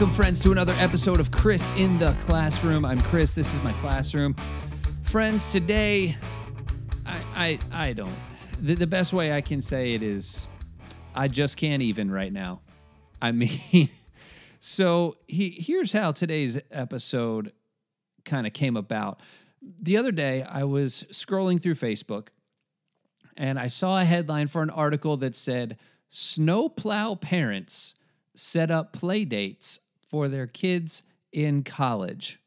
Welcome, friends, to another episode of Chris in the Classroom. I'm Chris. This is my classroom. Friends, today, I, I, I don't. The, the best way I can say it is, I just can't even right now. I mean, so he, here's how today's episode kind of came about. The other day, I was scrolling through Facebook and I saw a headline for an article that said, Snowplow parents set up play dates for their kids in college.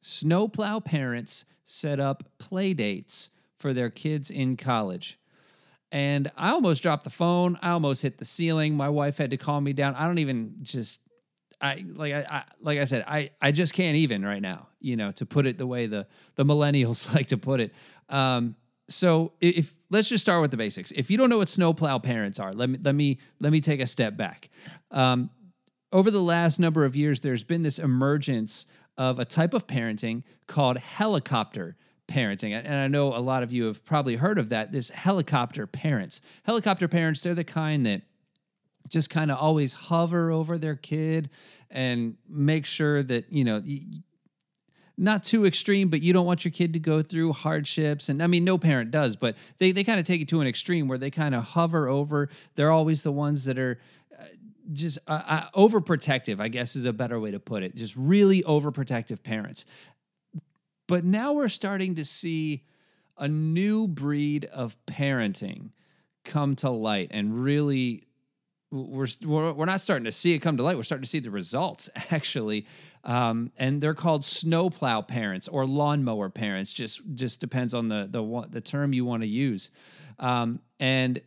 Snowplow parents set up play dates for their kids in college. And I almost dropped the phone. I almost hit the ceiling. My wife had to calm me down. I don't even just I like I, I, like I said, I I just can't even right now, you know, to put it the way the the millennials like to put it. Um, so if let's just start with the basics. If you don't know what snowplow parents are, let me let me let me take a step back. Um, over the last number of years, there's been this emergence of a type of parenting called helicopter parenting. And I know a lot of you have probably heard of that. This helicopter parents. Helicopter parents, they're the kind that just kind of always hover over their kid and make sure that, you know, not too extreme, but you don't want your kid to go through hardships. And I mean, no parent does, but they, they kind of take it to an extreme where they kind of hover over. They're always the ones that are just uh, uh, overprotective, I guess is a better way to put it. Just really overprotective parents. But now we're starting to see a new breed of parenting come to light and really we're, we're not starting to see it come to light. We're starting to see the results actually, um, and they're called snowplow parents or lawnmower parents. Just just depends on the the the term you want to use. Um, and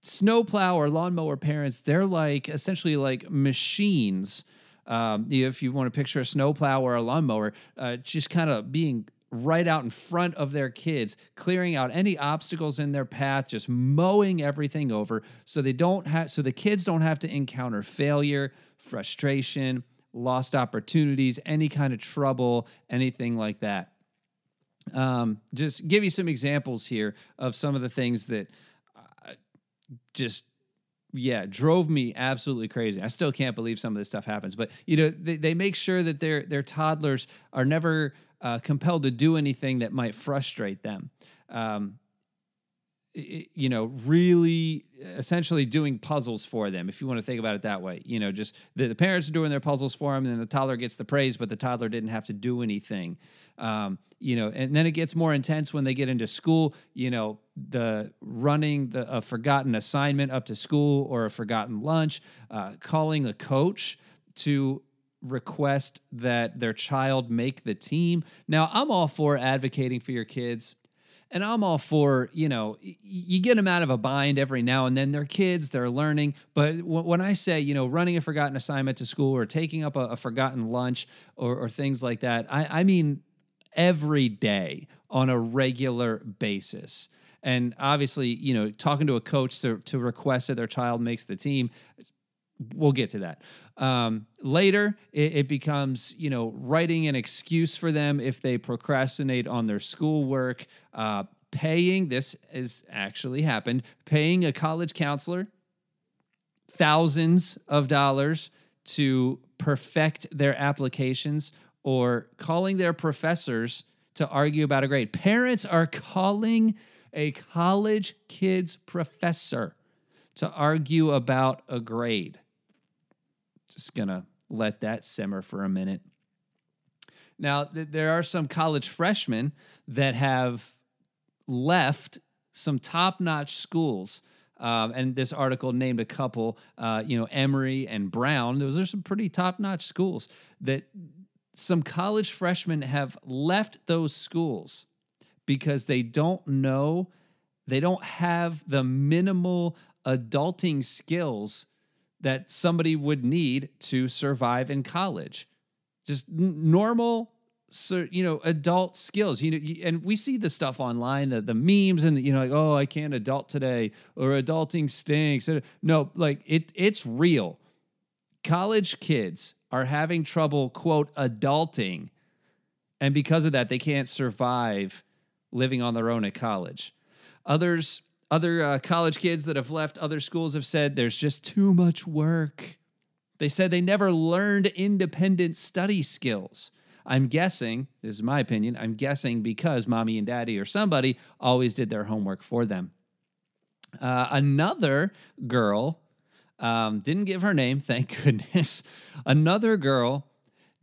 snowplow or lawnmower parents, they're like essentially like machines. Um, if you want to picture a snowplow or a lawnmower, uh, just kind of being right out in front of their kids, clearing out any obstacles in their path, just mowing everything over so they don't have so the kids don't have to encounter failure, frustration, lost opportunities, any kind of trouble, anything like that. Um, just give you some examples here of some of the things that just yeah drove me absolutely crazy. I still can't believe some of this stuff happens but you know they, they make sure that their their toddlers are never uh, compelled to do anything that might frustrate them. Um, you know, really essentially doing puzzles for them, if you want to think about it that way. You know, just the, the parents are doing their puzzles for them, and the toddler gets the praise, but the toddler didn't have to do anything. Um, you know, and then it gets more intense when they get into school. You know, the running the a forgotten assignment up to school or a forgotten lunch, uh, calling a coach to request that their child make the team. Now, I'm all for advocating for your kids and I'm all for, you know, you get them out of a bind every now and then. They're kids, they're learning. But when I say, you know, running a forgotten assignment to school or taking up a, a forgotten lunch or, or, things like that, I, I mean every day on a regular basis. And obviously, you know, talking to a coach to, to request that their child makes the team, we'll get to that. Um, later, it, it, becomes you know writing an excuse for them if they procrastinate on their schoolwork. Uh, paying this has actually happened. Paying a college counselor thousands of dollars to perfect their applications or calling their professors to argue about a grade. Parents are calling a college kid's professor to argue about a grade. Just gonna let that simmer for a minute. Now, th- there are some college freshmen that have left some top notch schools. Um, and this article named a couple, uh, you know, Emory and Brown. Those are some pretty top notch schools that some college freshmen have left those schools because they don't know, they don't have the minimal adulting skills that somebody would need to survive in college. Just n- normal so you know adult skills. You know and we see the stuff online the, the memes and the, you know like oh i can't adult today or adulting stinks. No like it it's real. College kids are having trouble quote adulting and because of that they can't survive living on their own at college. Others other uh, college kids that have left other schools have said there's just too much work. They said they never learned independent study skills. I'm guessing, this is my opinion, I'm guessing because mommy and daddy or somebody always did their homework for them. Uh, another girl, um, didn't give her name, thank goodness. Another girl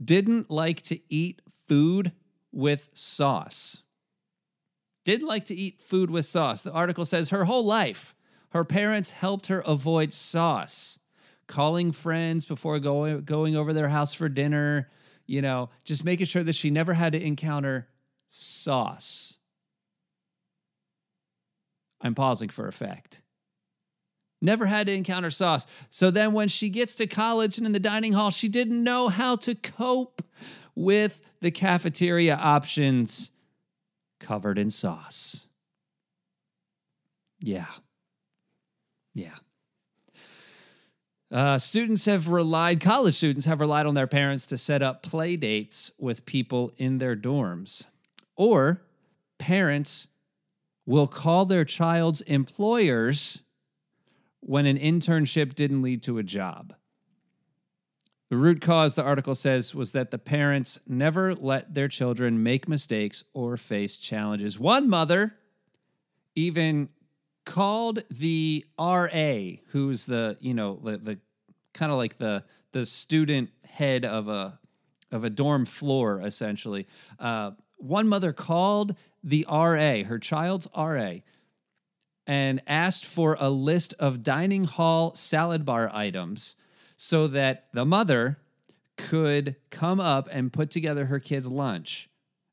didn't like to eat food with sauce. Didn't like to eat food with sauce. The article says her whole life, her parents helped her avoid sauce, calling friends before going, going over their house for dinner, you know, just making sure that she never had to encounter sauce. I'm pausing for effect. Never had to encounter sauce. So then, when she gets to college and in the dining hall, she didn't know how to cope with the cafeteria options covered in sauce. Yeah. Yeah. Uh, students have relied, college students have relied on their parents to set up play dates with people in their dorms. Or parents will call their child's employers when an internship didn't lead to a job. The root cause, the article says, was that the parents never let their children make mistakes or face challenges. One mother even called the RA, who's the, you know, the, the kind of like the the student head of a of a dorm floor, essentially. Uh, one mother called the RA, her child's RA, and asked for a list of dining hall salad bar items so that the mother could come up and put together her kid's lunch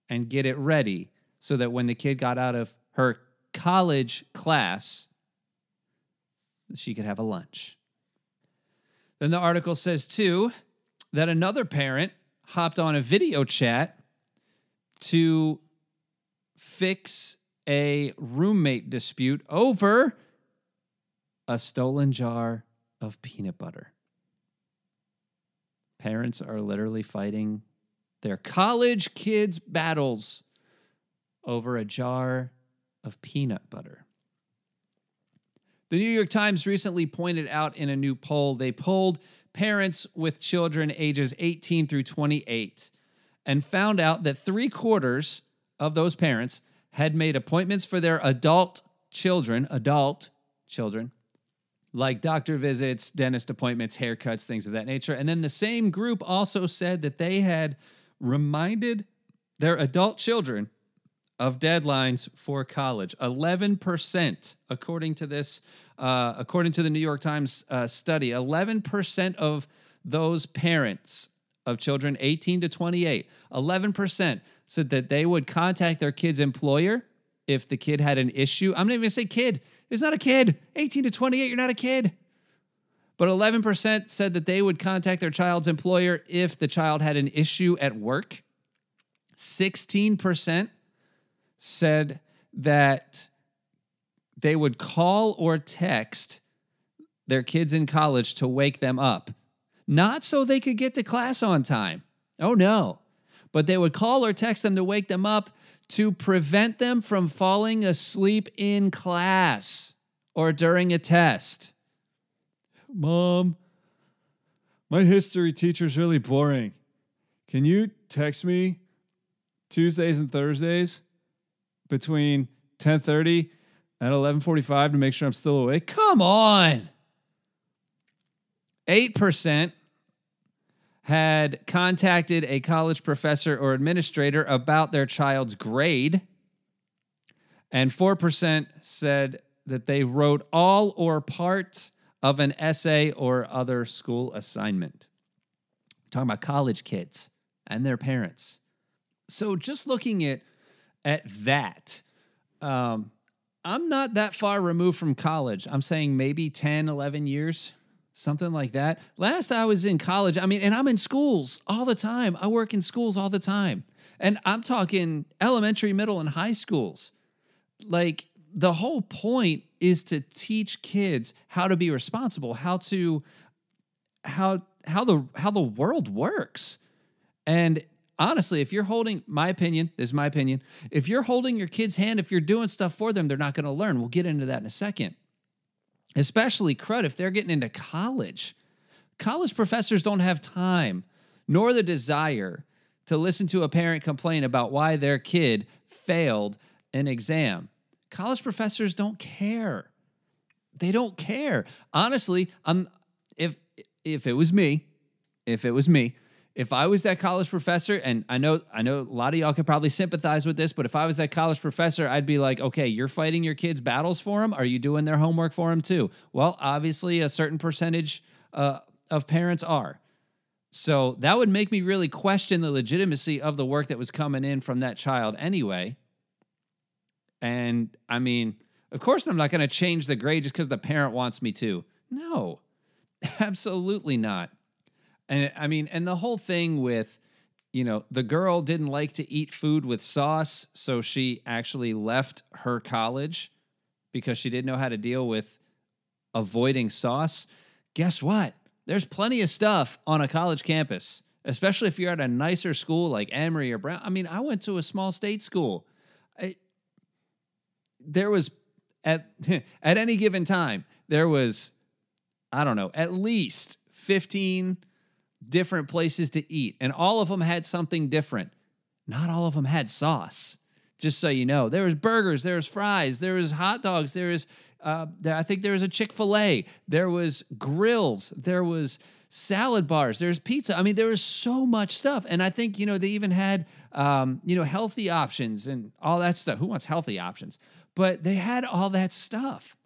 and get it ready so that when the kid got out of her college class, she could have a lunch. Then the article says, too, that another parent hopped on a video chat to fix a roommate dispute over a stolen jar of peanut butter. Parents are literally fighting their college kids' battles over a jar of peanut butter. The New York Times recently pointed out in a new poll, they polled parents with children ages 18 through 28 and found out that three quarters of those parents had made appointments for their adult children, adult children, like doctor visits, dentist appointments, haircuts, things of that nature. And then the same group also said that they had reminded their adult children of deadlines for college. 11%, according to this, uh, according to the New York Times uh, study, 11% of those parents of children 18 to 28, 11% said that they would contact their kid's employer if the kid had an issue. I'm not even gonna say kid. It's not a kid. 18 to 28, you're not a kid. But 11% said that they would contact their child's employer if the child had an issue at work. 16% said that they would call or text their kids in college to wake them up. Not so they could get to class on time. Oh no. But they would call or text them to wake them up to prevent them from falling asleep in class or during a test. Mom, my history teacher's really boring. Can you text me Tuesdays and Thursdays between 10:30 and 11:45 to make sure I'm still awake? Come on. 8% had contacted a college professor or administrator about their child's grade, and 4% said that they wrote all or part of an essay or other school assignment. Talking about college kids and their parents. So just looking at at that, um, I'm not that far removed from college. I'm saying maybe 10, 11 years something like that. Last I was in college, I mean, and I'm in schools all the time. I work in schools all the time. And I'm talking elementary, middle, and high schools. Like the whole point is to teach kids how to be responsible, how to how how the how the world works. And honestly, if you're holding my opinion, this is my opinion, if you're holding your kid's hand, if you're doing stuff for them, they're not going to learn. We'll get into that in a second especially crud if they're getting into college. College professors don't have time nor the desire to listen to a parent complain about why their kid failed an exam. College professors don't care. They don't care. Honestly, I'm if if it was me, if it was me, if I was that college professor, and I know I know a lot of y'all could probably sympathize with this, but if I was that college professor, I'd be like, okay, you're fighting your kids' battles for them. Are you doing their homework for them too? Well, obviously, a certain percentage uh, of parents are. So that would make me really question the legitimacy of the work that was coming in from that child anyway. And I mean, of course, I'm not going to change the grade just because the parent wants me to. No, absolutely not. And I mean, and the whole thing with, you know, the girl didn't like to eat food with sauce. So she actually left her college because she didn't know how to deal with avoiding sauce. Guess what? There's plenty of stuff on a college campus, especially if you're at a nicer school like Emory or Brown. I mean, I went to a small state school. I, there was at at any given time there was I don't know at least 15 different places to eat and all of them had something different. Not all of them had sauce. Just so you know, there was burgers, there was fries, there was hot dogs, there was uh, there, I think there was a Chick fil A, there was grills, there was salad bars, there's pizza. I mean, there was so much stuff. And I think, you know, they even had, um, you know, healthy options and all that stuff. Who wants healthy options? But they had all that stuff.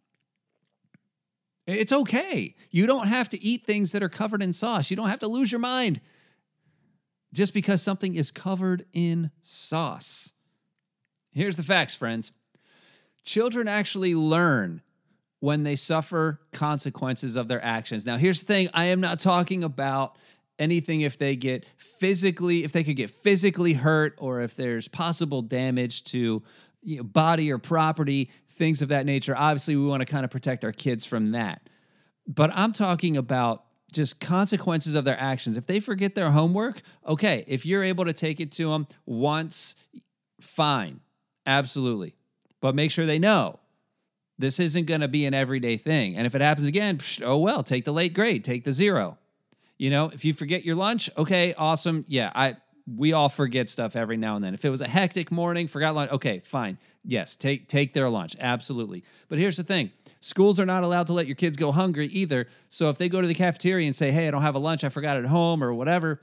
It's okay. You don't have to eat things that are covered in sauce. You don't have to lose your mind just because something is covered in sauce. Here's the facts, friends. Children actually learn when they suffer consequences of their actions. Now, here's the thing I am not talking about anything if they get physically, if they could get physically hurt or if there's possible damage to body or property, things of that nature. Obviously, we want to kind of protect our kids from that. But I'm talking about just consequences of their actions. If they forget their homework, okay, if you're able to take it to them once, fine, absolutely. But make sure they know this isn't going to be an everyday thing. And if it happens again, psh, oh well, take the late grade, take the zero. You know, if you forget your lunch, okay, awesome. Yeah, I we all forget stuff every now and then. If it was a hectic morning, forgot lunch, okay, fine. Yes, take take their lunch. Absolutely. But here's the thing. Schools are not allowed to let your kids go hungry either. So if they go to the cafeteria and say, "Hey, I don't have a lunch. I forgot at home or whatever,"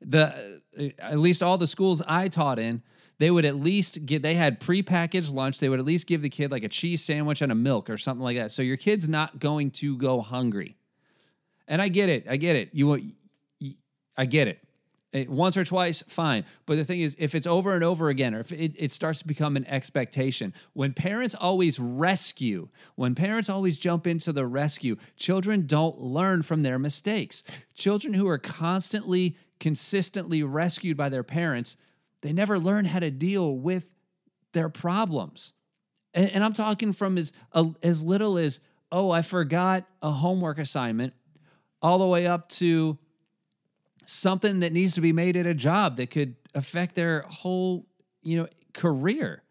the uh, at least all the schools I taught in, they would at least get they had prepackaged lunch they would at least give the kid like a cheese sandwich and a milk or something like that so your kid's not going to go hungry and i get it i get it you i get it. It once or twice fine but the thing is if it's over and over again or if it, it starts to become an expectation when parents always rescue when parents always jump into the rescue children don't learn from their mistakes children who are constantly consistently rescued by their parents they never learn how to deal with their problems. And, and I'm talking from as, uh, as little as, oh, I forgot a homework assignment, all the way up to something that needs to be made at a job that could affect their whole, you know, career.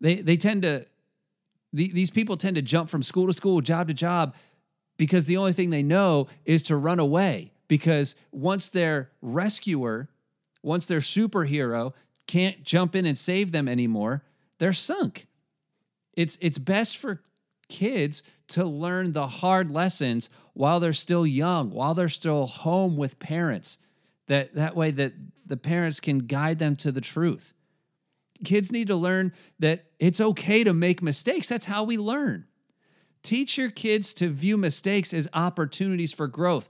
They they tend to the, these people tend to jump from school to school, job to job because the only thing they know is to run away because once their rescuer once their superhero can't jump in and save them anymore, they're sunk. It's it's best for kids to learn the hard lessons while they're still young, while they're still home with parents. That that way that the parents can guide them to the truth. Kids need to learn that it's okay to make mistakes. That's how we learn. Teach your kids to view mistakes as opportunities for growth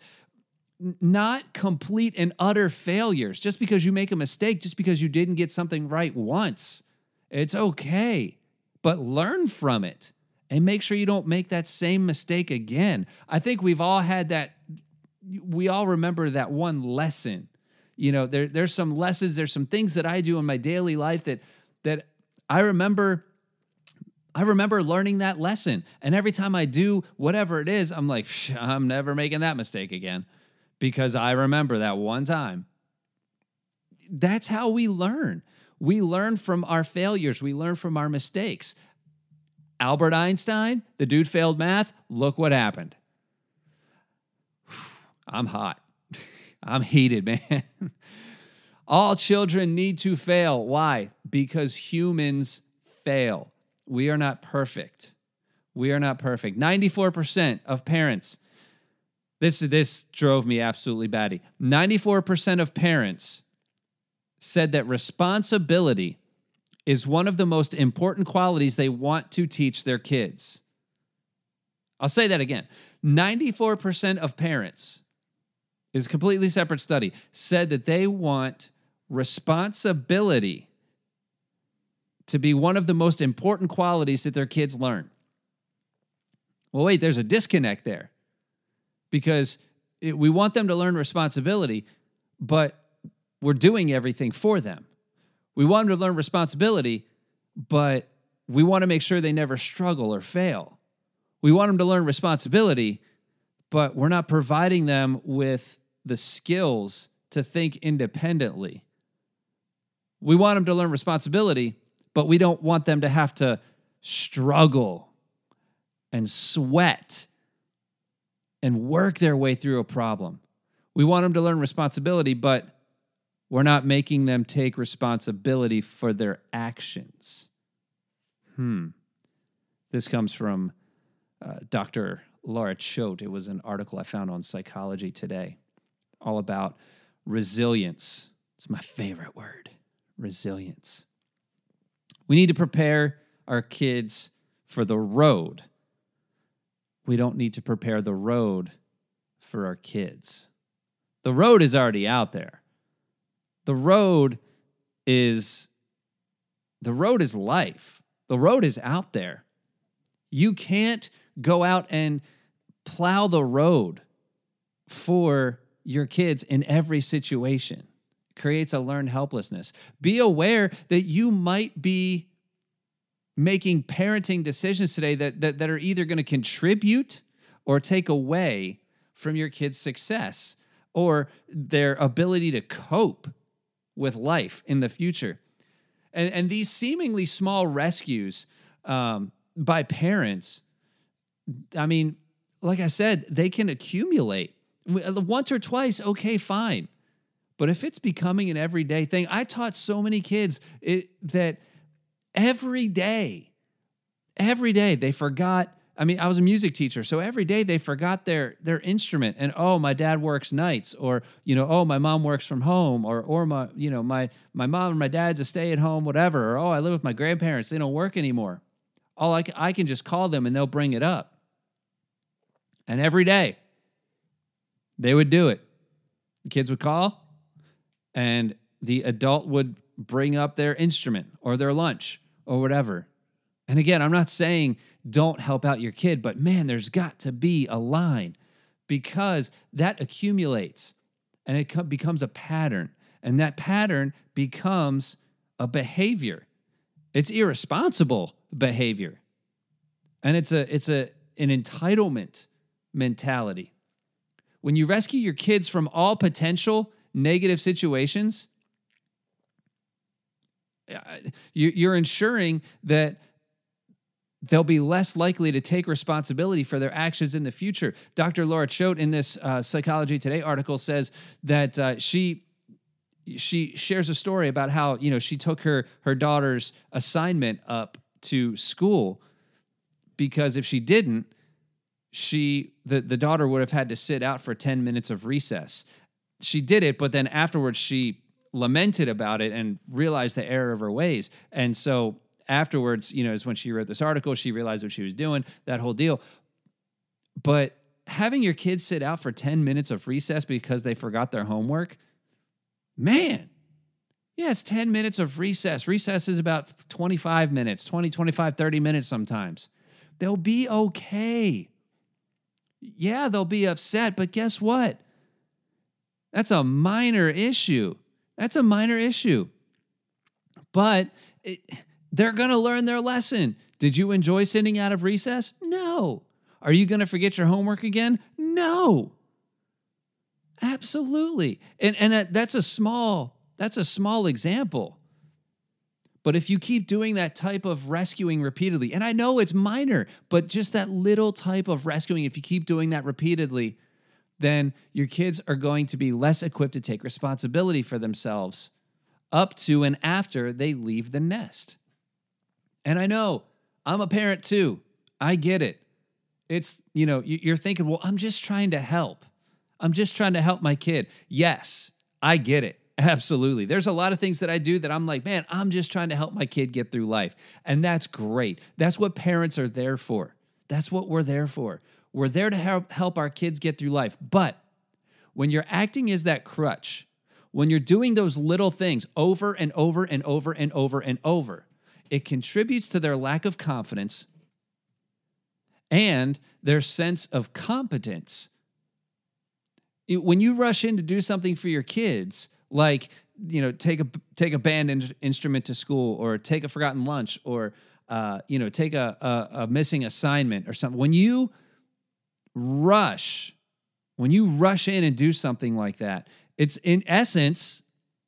not complete and utter failures just because you make a mistake, just because you didn't get something right once. It's okay, but learn from it and make sure you don't make that same mistake again. I think we've all had that, we all remember that one lesson. You know, there, there's some lessons, there's some things that I do in my daily life that that I remember I remember learning that lesson. And every time I do whatever it is, I'm like, I'm never making that mistake again because I remember that one time. That's how we learn. We learn from our failures, we learn from our mistakes. Albert Einstein, the dude failed math. Look what happened. I'm hot. I'm heated, man. All children need to fail. Why? Because humans fail. We are not perfect. We are not perfect. 94% of parents, this, is this drove me absolutely batty. 94% of parents said that responsibility is one of the most important qualities they want to teach their kids. I'll say that again 94% of parents, is a completely separate study, said that they want responsibility to be one of the most important qualities that their kids learn. Well, wait, there's a disconnect there because it, we want them to learn responsibility, but we're doing everything for them. We want them to learn responsibility, but we want to make sure they never struggle or fail. We want them to learn responsibility, but we're not providing them with the skills to think independently. We want them to learn responsibility, but we don't want them to have to struggle and sweat and work their way through a problem. We want them to learn responsibility, but we're not making them take responsibility for their actions. Hmm. This comes from uh, Dr. Laura Choate. It was an article I found on Psychology Today, all about resilience. It's my favorite word resilience. We need to prepare our kids for the road. We don't need to prepare the road for our kids. The road is already out there. The road is the road is life. The road is out there. You can't go out and plow the road for your kids in every situation. It creates a learned helplessness. Be aware that you might be making parenting decisions today that, that, that are either going to contribute or take away from your kids' success or their ability to cope with life in the future. And, and these seemingly small rescues um, by parents I mean, like I said, they can accumulate uh, once or twice. Okay, fine. But if it's becoming an everyday thing, I taught so many kids it, that every day, every day they forgot. I mean, I was a music teacher, so every day they forgot their their instrument, and oh, my dad works nights, or you know, oh, my mom works from home, or or my you know my my mom or my dad's a stay at home, whatever, or oh, I live with my grandparents, they don't work anymore. All I, I can just call them and they'll bring it up. And every day they would do it. The kids would call, and the adult would bring up their instrument or their lunch or whatever. And again, I'm not saying don't help out your kid, but man, there's got to be a line because that accumulates and it becomes a pattern. And that pattern becomes a behavior. It's irresponsible behavior. And it's a it's a an entitlement mentality. When you rescue your kids from all potential negative situations, uh, you're ensuring that they'll be less likely to take responsibility for their actions in the future. Dr. Laura Choate in this uh, Psychology Today article says that uh, she she shares a story about how you know she took her her daughter's assignment up to school because if she didn't she the, the daughter would have had to sit out for 10 minutes of recess she did it but then afterwards she lamented about it and realized the error of her ways and so afterwards you know is when she wrote this article she realized what she was doing that whole deal but having your kids sit out for 10 minutes of recess because they forgot their homework man yeah it's 10 minutes of recess recess is about 25 minutes 20 25 30 minutes sometimes they'll be okay yeah, they'll be upset, but guess what? That's a minor issue. That's a minor issue. But it, they're going to learn their lesson. Did you enjoy sitting out of recess? No. Are you going to forget your homework again? No. Absolutely. And and uh, that's a small that's a small example. But if you keep doing that type of rescuing repeatedly, and I know it's minor, but just that little type of rescuing, if you keep doing that repeatedly, then your kids are going to be less equipped to take responsibility for themselves up to and after they leave the nest. And I know I'm a parent too. I get it. It's, you know, you're thinking, well, I'm just trying to help. I'm just trying to help my kid. Yes, I get it. Absolutely. There's a lot of things that I do that I'm like, man, I'm just trying to help my kid get through life. And that's great. That's what parents are there for. That's what we're there for. We're there to help, help our kids get through life. But when you're acting as that crutch, when you're doing those little things over and over and over and over and over, it contributes to their lack of confidence and their sense of competence. When you rush in to do something for your kids, like you know, take a take a band in, instrument to school, or take a forgotten lunch, or uh, you know, take a, a, a missing assignment or something. When you rush, when you rush in and do something like that, it's in essence,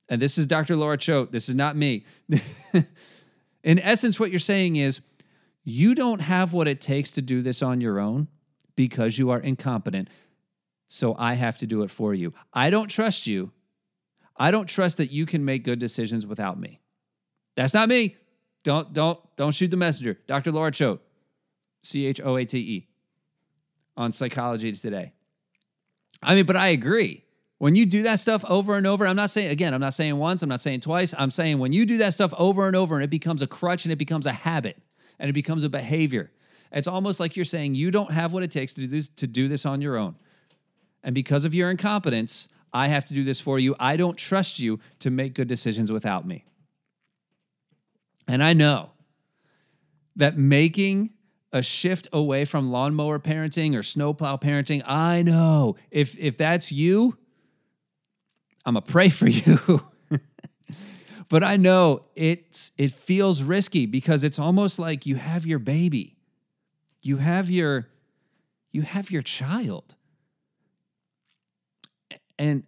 and this is Dr. Laura Choate, this is not me. in essence, what you're saying is you don't have what it takes to do this on your own because you are incompetent. So I have to do it for you. I don't trust you. I don't trust that you can make good decisions without me. That's not me. Don't don't don't shoot the messenger. Dr. Laura Choate, C H O A T E on Psychology Today. I mean, but I agree. When you do that stuff over and over, I'm not saying, again, I'm not saying once, I'm not saying twice. I'm saying when you do that stuff over and over and it becomes a crutch and it becomes a habit and it becomes a behavior, it's almost like you're saying you don't have what it takes to do this, to do this on your own. And because of your incompetence, I have to do this for you. I don't trust you to make good decisions without me. And I know that making a shift away from lawnmower parenting or snowplow parenting. I know if if that's you, I'm a pray for you. but I know it's it feels risky because it's almost like you have your baby. You have your you have your child. And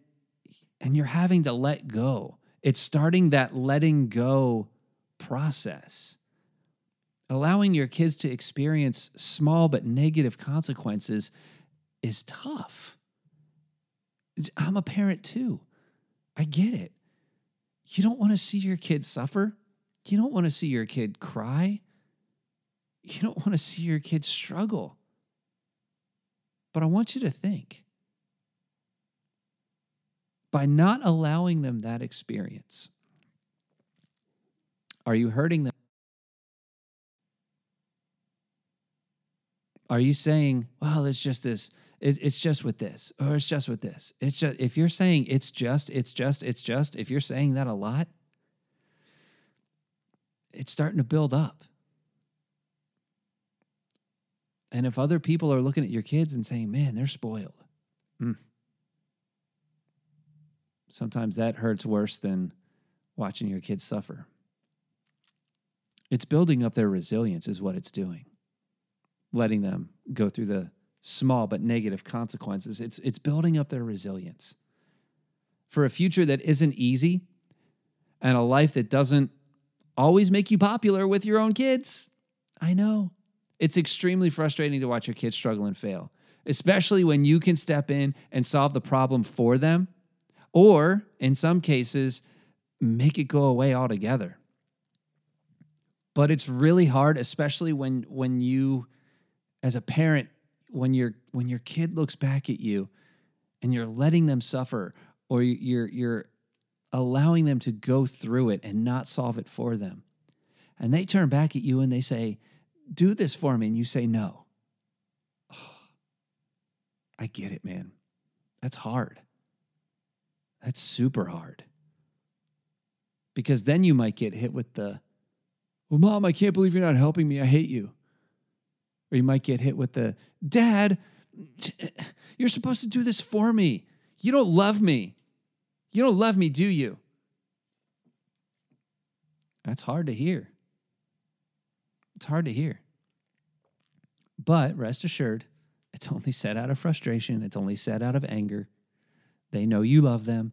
and you're having to let go. It's starting that letting go process allowing your kids to experience small but negative consequences is tough. I'm a parent too. I get it. You don't want to see your kid suffer. You don't want to see your kid cry. You don't want to see your kid struggle. But I want you to think by not allowing them that experience, are you hurting them? Are you saying, well, it's just this, it, it's just with this, or it's just with this? It's just, if you're saying it's just, it's just, it's just, if you're saying that a lot, it's starting to build up. And if other people are looking at your kids and saying, man, they're spoiled, mm. sometimes that hurts worse than watching your kids suffer. It's building up their resilience, is what it's doing letting them go through the small but negative consequences. It's, it's building up their resilience for a future that isn't easy and a life that doesn't always make you popular with your own kids. I know. It's extremely frustrating to watch your kids struggle and fail, especially when you can step in and solve the problem for them, or in some cases, make it go away altogether. But it's really hard, especially when when you as a parent when your when your kid looks back at you and you're letting them suffer or you're you're allowing them to go through it and not solve it for them. And they turn back at you and they say do this for me. And you say no. Oh, i get it man. That's hard. That's super hard. Because then you might get hit with the well mom i can't believe you're not helping me. I hate you or you might get hit with the, Dad, you're supposed to do this for me. You don't love me. You don't love me, do you? That's hard to hear. It's hard to hear. But rest assured, it's only said out of frustration, it's only said out of anger. They know you love them,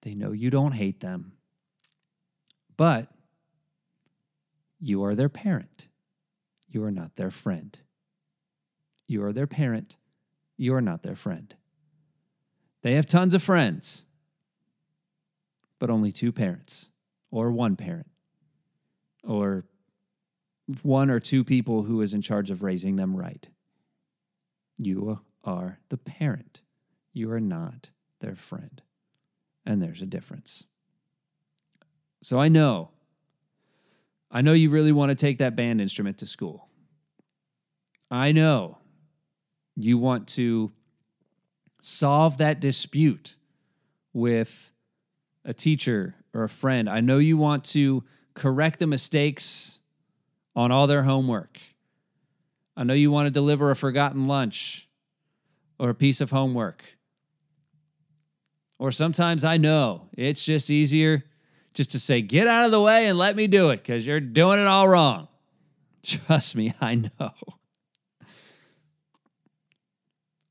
they know you don't hate them. But you are their parent. You are not their friend. You are their parent. You are not their friend. They have tons of friends, but only two parents, or one parent, or one or two people who is in charge of raising them right. You are the parent. You are not their friend. And there's a difference. So I know, I know you really want to take that band instrument to school. I know you want to solve that dispute with a teacher or a friend. I know you want to correct the mistakes on all their homework. I know you want to deliver a forgotten lunch or a piece of homework. Or sometimes I know it's just easier just to say, get out of the way and let me do it because you're doing it all wrong. Trust me, I know.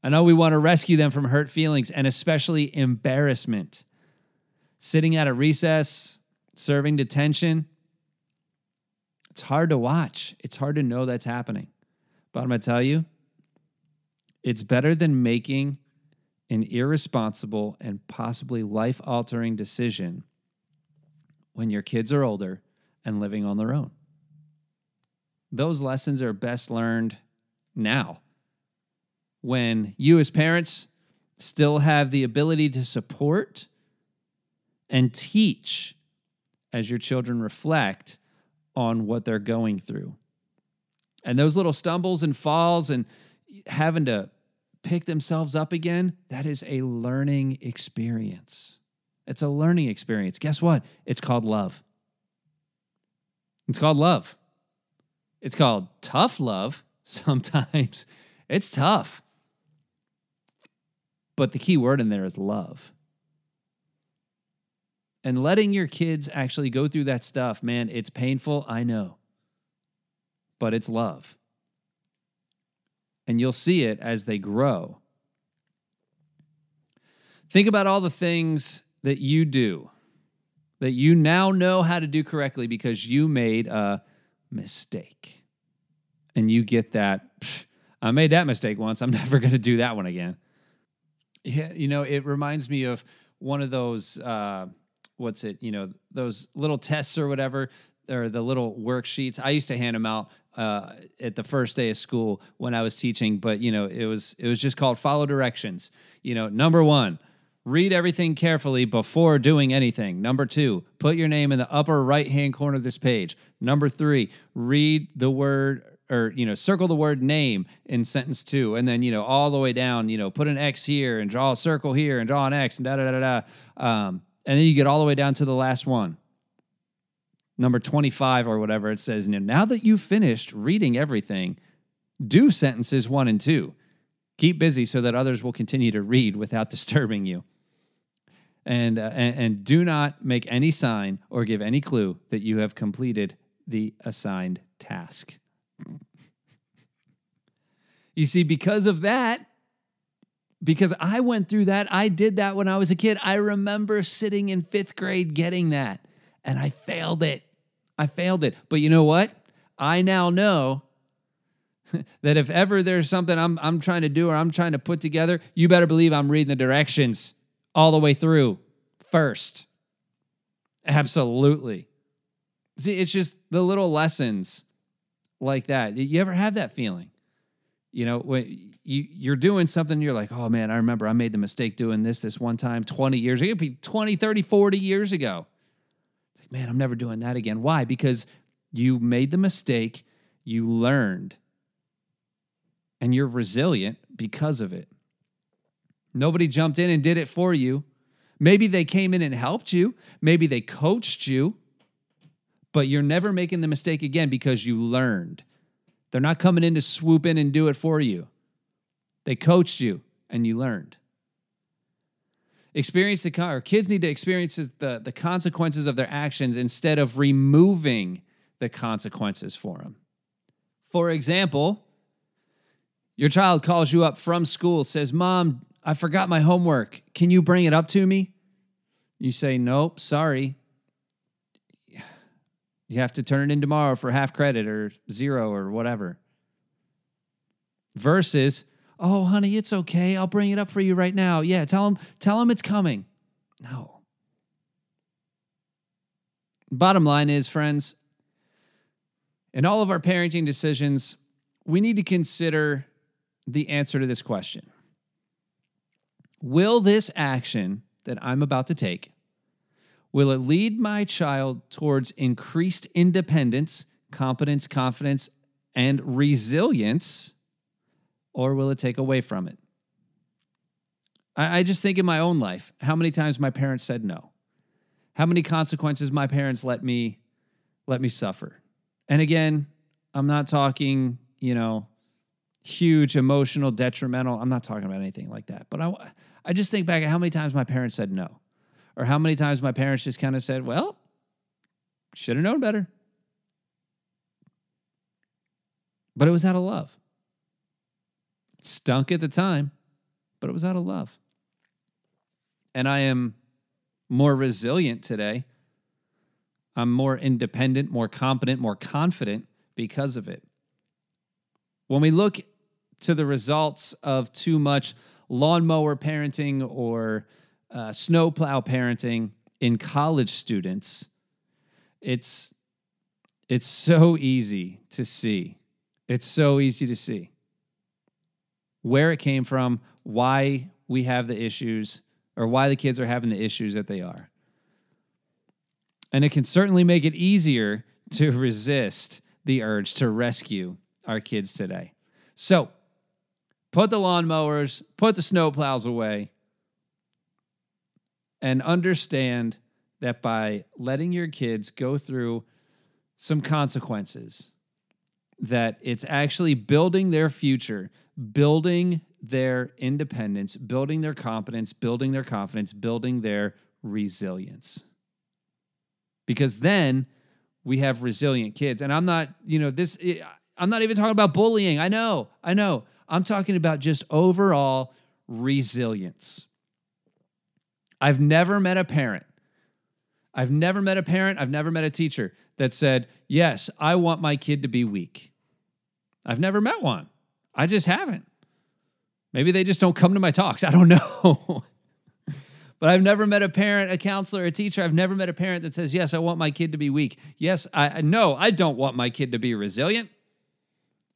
I know we want to rescue them from hurt feelings and especially embarrassment. Sitting at a recess, serving detention, it's hard to watch. It's hard to know that's happening. But I'm going to tell you, it's better than making an irresponsible and possibly life altering decision when your kids are older and living on their own. Those lessons are best learned now when you, as parents, still have the ability to support and teach as your children reflect on what they're going through. And those little stumbles and falls and having to pick themselves up again, that is a learning experience. It's a learning experience. Guess what? It's called love. It's called love. It's called tough love sometimes. It's tough. But the key word in there is love. And letting your kids actually go through that stuff, man, it's painful, I know. But it's love. And you'll see it as they grow. Think about all the things that you do that you now know how to do correctly because you made a mistake. And you get that, I made that mistake once. I'm never going to do that one again. Yeah, you know, it reminds me of one of those uh, what's it, you know, those little tests or whatever, or the little worksheets. I used to hand them out uh, at the first day of school when I was teaching, but you know, it was it was just called follow directions. You know, number one, read everything carefully before doing anything. Number two, put your name in the upper right hand corner of this page. Number three, read the word or you know circle the word name in sentence two. And then you know all the way down you know put an x here and draw a circle here and draw an x and da da da da um, and then you get all the way down to the last one. Number 25 or whatever it says now that you've finished reading everything do sentences one and two. Keep busy so that others will continue to read without disturbing you and, uh, and, and do not make any sign or give any clue that you have completed the assigned task you see, because of that, because I went through that, I did that when I was a kid. I remember sitting in fifth grade getting that, and I failed it. I failed it. But you know what? I now know that if ever there's something I'm, I'm trying to do or I'm trying to put together, you better believe I'm reading the directions all the way through first. Absolutely. See, it's just the little lessons like that. You ever have that feeling? You know, when you, you're doing something, you're like, oh man, I remember I made the mistake doing this this one time 20 years ago. It could be 20, 30, 40 years ago. Like, man, I'm never doing that again. Why? Because you made the mistake, you learned, and you're resilient because of it. Nobody jumped in and did it for you. Maybe they came in and helped you. Maybe they coached you but you're never making the mistake again because you learned. They're not coming in to swoop in and do it for you. They coached you and you learned. Experience the or kids need to experience the, the consequences of their actions instead of removing the consequences for them. For example, your child calls you up from school, says, Mom, I forgot my homework. Can you bring it up to me? You say, Nope, sorry. You have to turn it in tomorrow for half credit or zero or whatever. Versus, Oh, honey, it's okay. I'll bring it up for you right now. Yeah, tell him tell him it's coming. No. Bottom line is, friends, in all of our parenting decisions, we need to consider the answer to this question. Will this action that I'm about to take will it lead my child towards increased independence, competence, confidence, and resilience, or will it take away from it? I, I just think in my own life, how many times my parents said no, how many consequences my parents let me let me suffer. And again, I'm not talking, you know, huge emotional detrimental. I'm not talking about anything like that. But I I just think back at how many times my parents said no. Or how many times my parents just kind of said, "Well, should have known better." But it was out of love. Stunk at the time, but it was out of love. And I am more resilient today. I'm more independent, more competent, more confident because of it. When we look to the results of too much lawnmower parenting or uh, snowplow parenting in college students, it's it's so easy to see. It's so easy to see where it came from, why we have the issues, or why the kids are having the issues that they are. And it can certainly make it easier to resist the urge to rescue our kids today. So put the lawnmowers, put the snowplows away, and understand that by letting your kids go through some consequences, that it's actually building their future, building their independence, building their competence, building their confidence, building their resilience. Because then we have resilient kids. And I'm not, you know, this, I'm not even talking about bullying. I know, I know. I'm talking about just overall resilience. I've never met a parent. I've never met a parent, I've never met a teacher that said, Yes, I want my kid to be weak. I've never met one. I just haven't. Maybe they just don't come to my talks. I don't know. but I've never met a parent, a counselor, a teacher. I've never met a parent that says, Yes, I want my kid to be weak. Yes, I no, I don't want my kid to be resilient.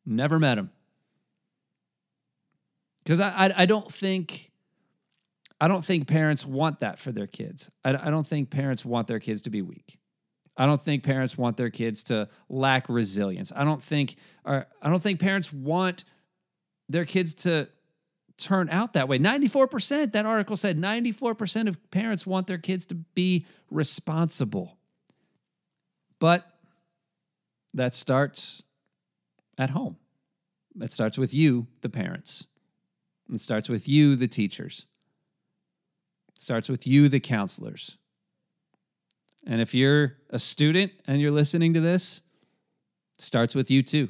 Never met him. Because I, I, I, don't think I don't think parents want that for their kids. I, I don't think parents want their kids to be weak. I don't think parents want their kids to lack resilience. I don't think or I don't think parents want their kids to turn out that way. 94%, that article said 94% of parents want their kids to be responsible. But that starts at home. It starts with you, the parents. It starts with you, the teachers. Starts with you, the counselors. And if you're a student and you're listening to this, starts with you too.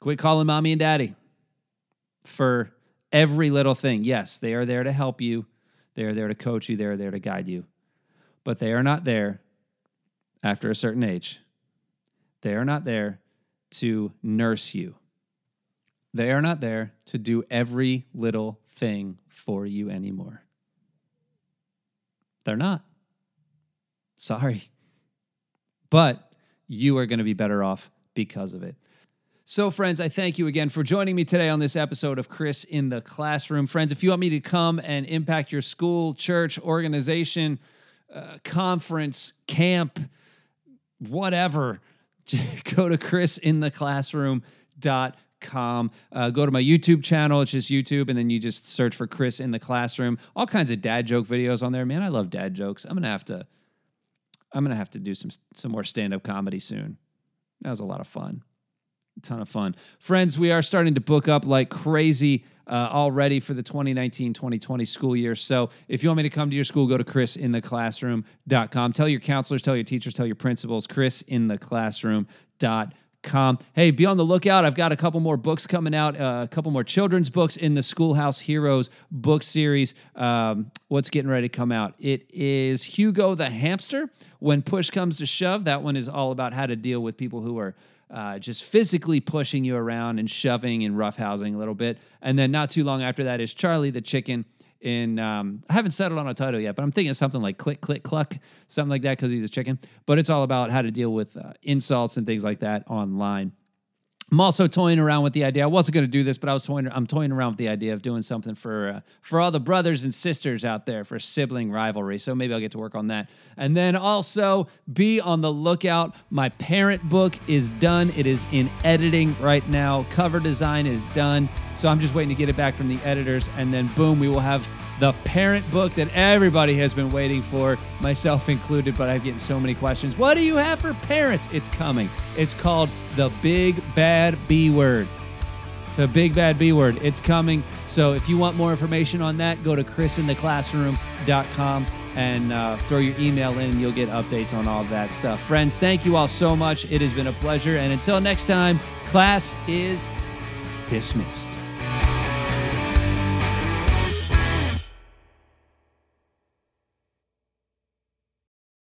Quit calling mommy and daddy for every little thing. Yes, they are there to help you, they are there to coach you, they are there to guide you. But they are not there after a certain age. They are not there to nurse you. They are not there to do every little thing for you anymore. They're not. Sorry. But you are going to be better off because of it. So, friends, I thank you again for joining me today on this episode of Chris in the Classroom. Friends, if you want me to come and impact your school, church, organization, uh, conference, camp, whatever, go to chrisintheclassroom.com. Uh, go to my YouTube channel. It's just YouTube, and then you just search for Chris in the Classroom. All kinds of dad joke videos on there. Man, I love dad jokes. I'm gonna have to. I'm gonna have to do some some more stand up comedy soon. That was a lot of fun a ton of fun. Friends, we are starting to book up like crazy uh, already for the 2019 2020 school year. So if you want me to come to your school, go to chrisintheclassroom.com. Tell your counselors, tell your teachers, tell your principals, chrisintheclassroom.com. Hey, be on the lookout. I've got a couple more books coming out, uh, a couple more children's books in the Schoolhouse Heroes book series. Um, what's getting ready to come out? It is Hugo the Hamster. When push comes to shove, that one is all about how to deal with people who are uh, just physically pushing you around and shoving and roughhousing a little bit. And then not too long after that is Charlie the chicken. In um, I haven't settled on a title yet, but I'm thinking something like Click Click Cluck, something like that, because he's a chicken. But it's all about how to deal with uh, insults and things like that online. I'm also toying around with the idea. I wasn't going to do this, but I was toying. I'm toying around with the idea of doing something for uh, for all the brothers and sisters out there for sibling rivalry. So maybe I'll get to work on that. And then also be on the lookout. My parent book is done. It is in editing right now. Cover design is done. So I'm just waiting to get it back from the editors, and then boom, we will have the parent book that everybody has been waiting for, myself included, but I've getting so many questions. What do you have for parents? It's coming. It's called The Big Bad B Word. The Big Bad B Word. It's coming. So if you want more information on that, go to chrisintheclassroom.com and uh, throw your email in. You'll get updates on all that stuff. Friends, thank you all so much. It has been a pleasure. And until next time, class is dismissed.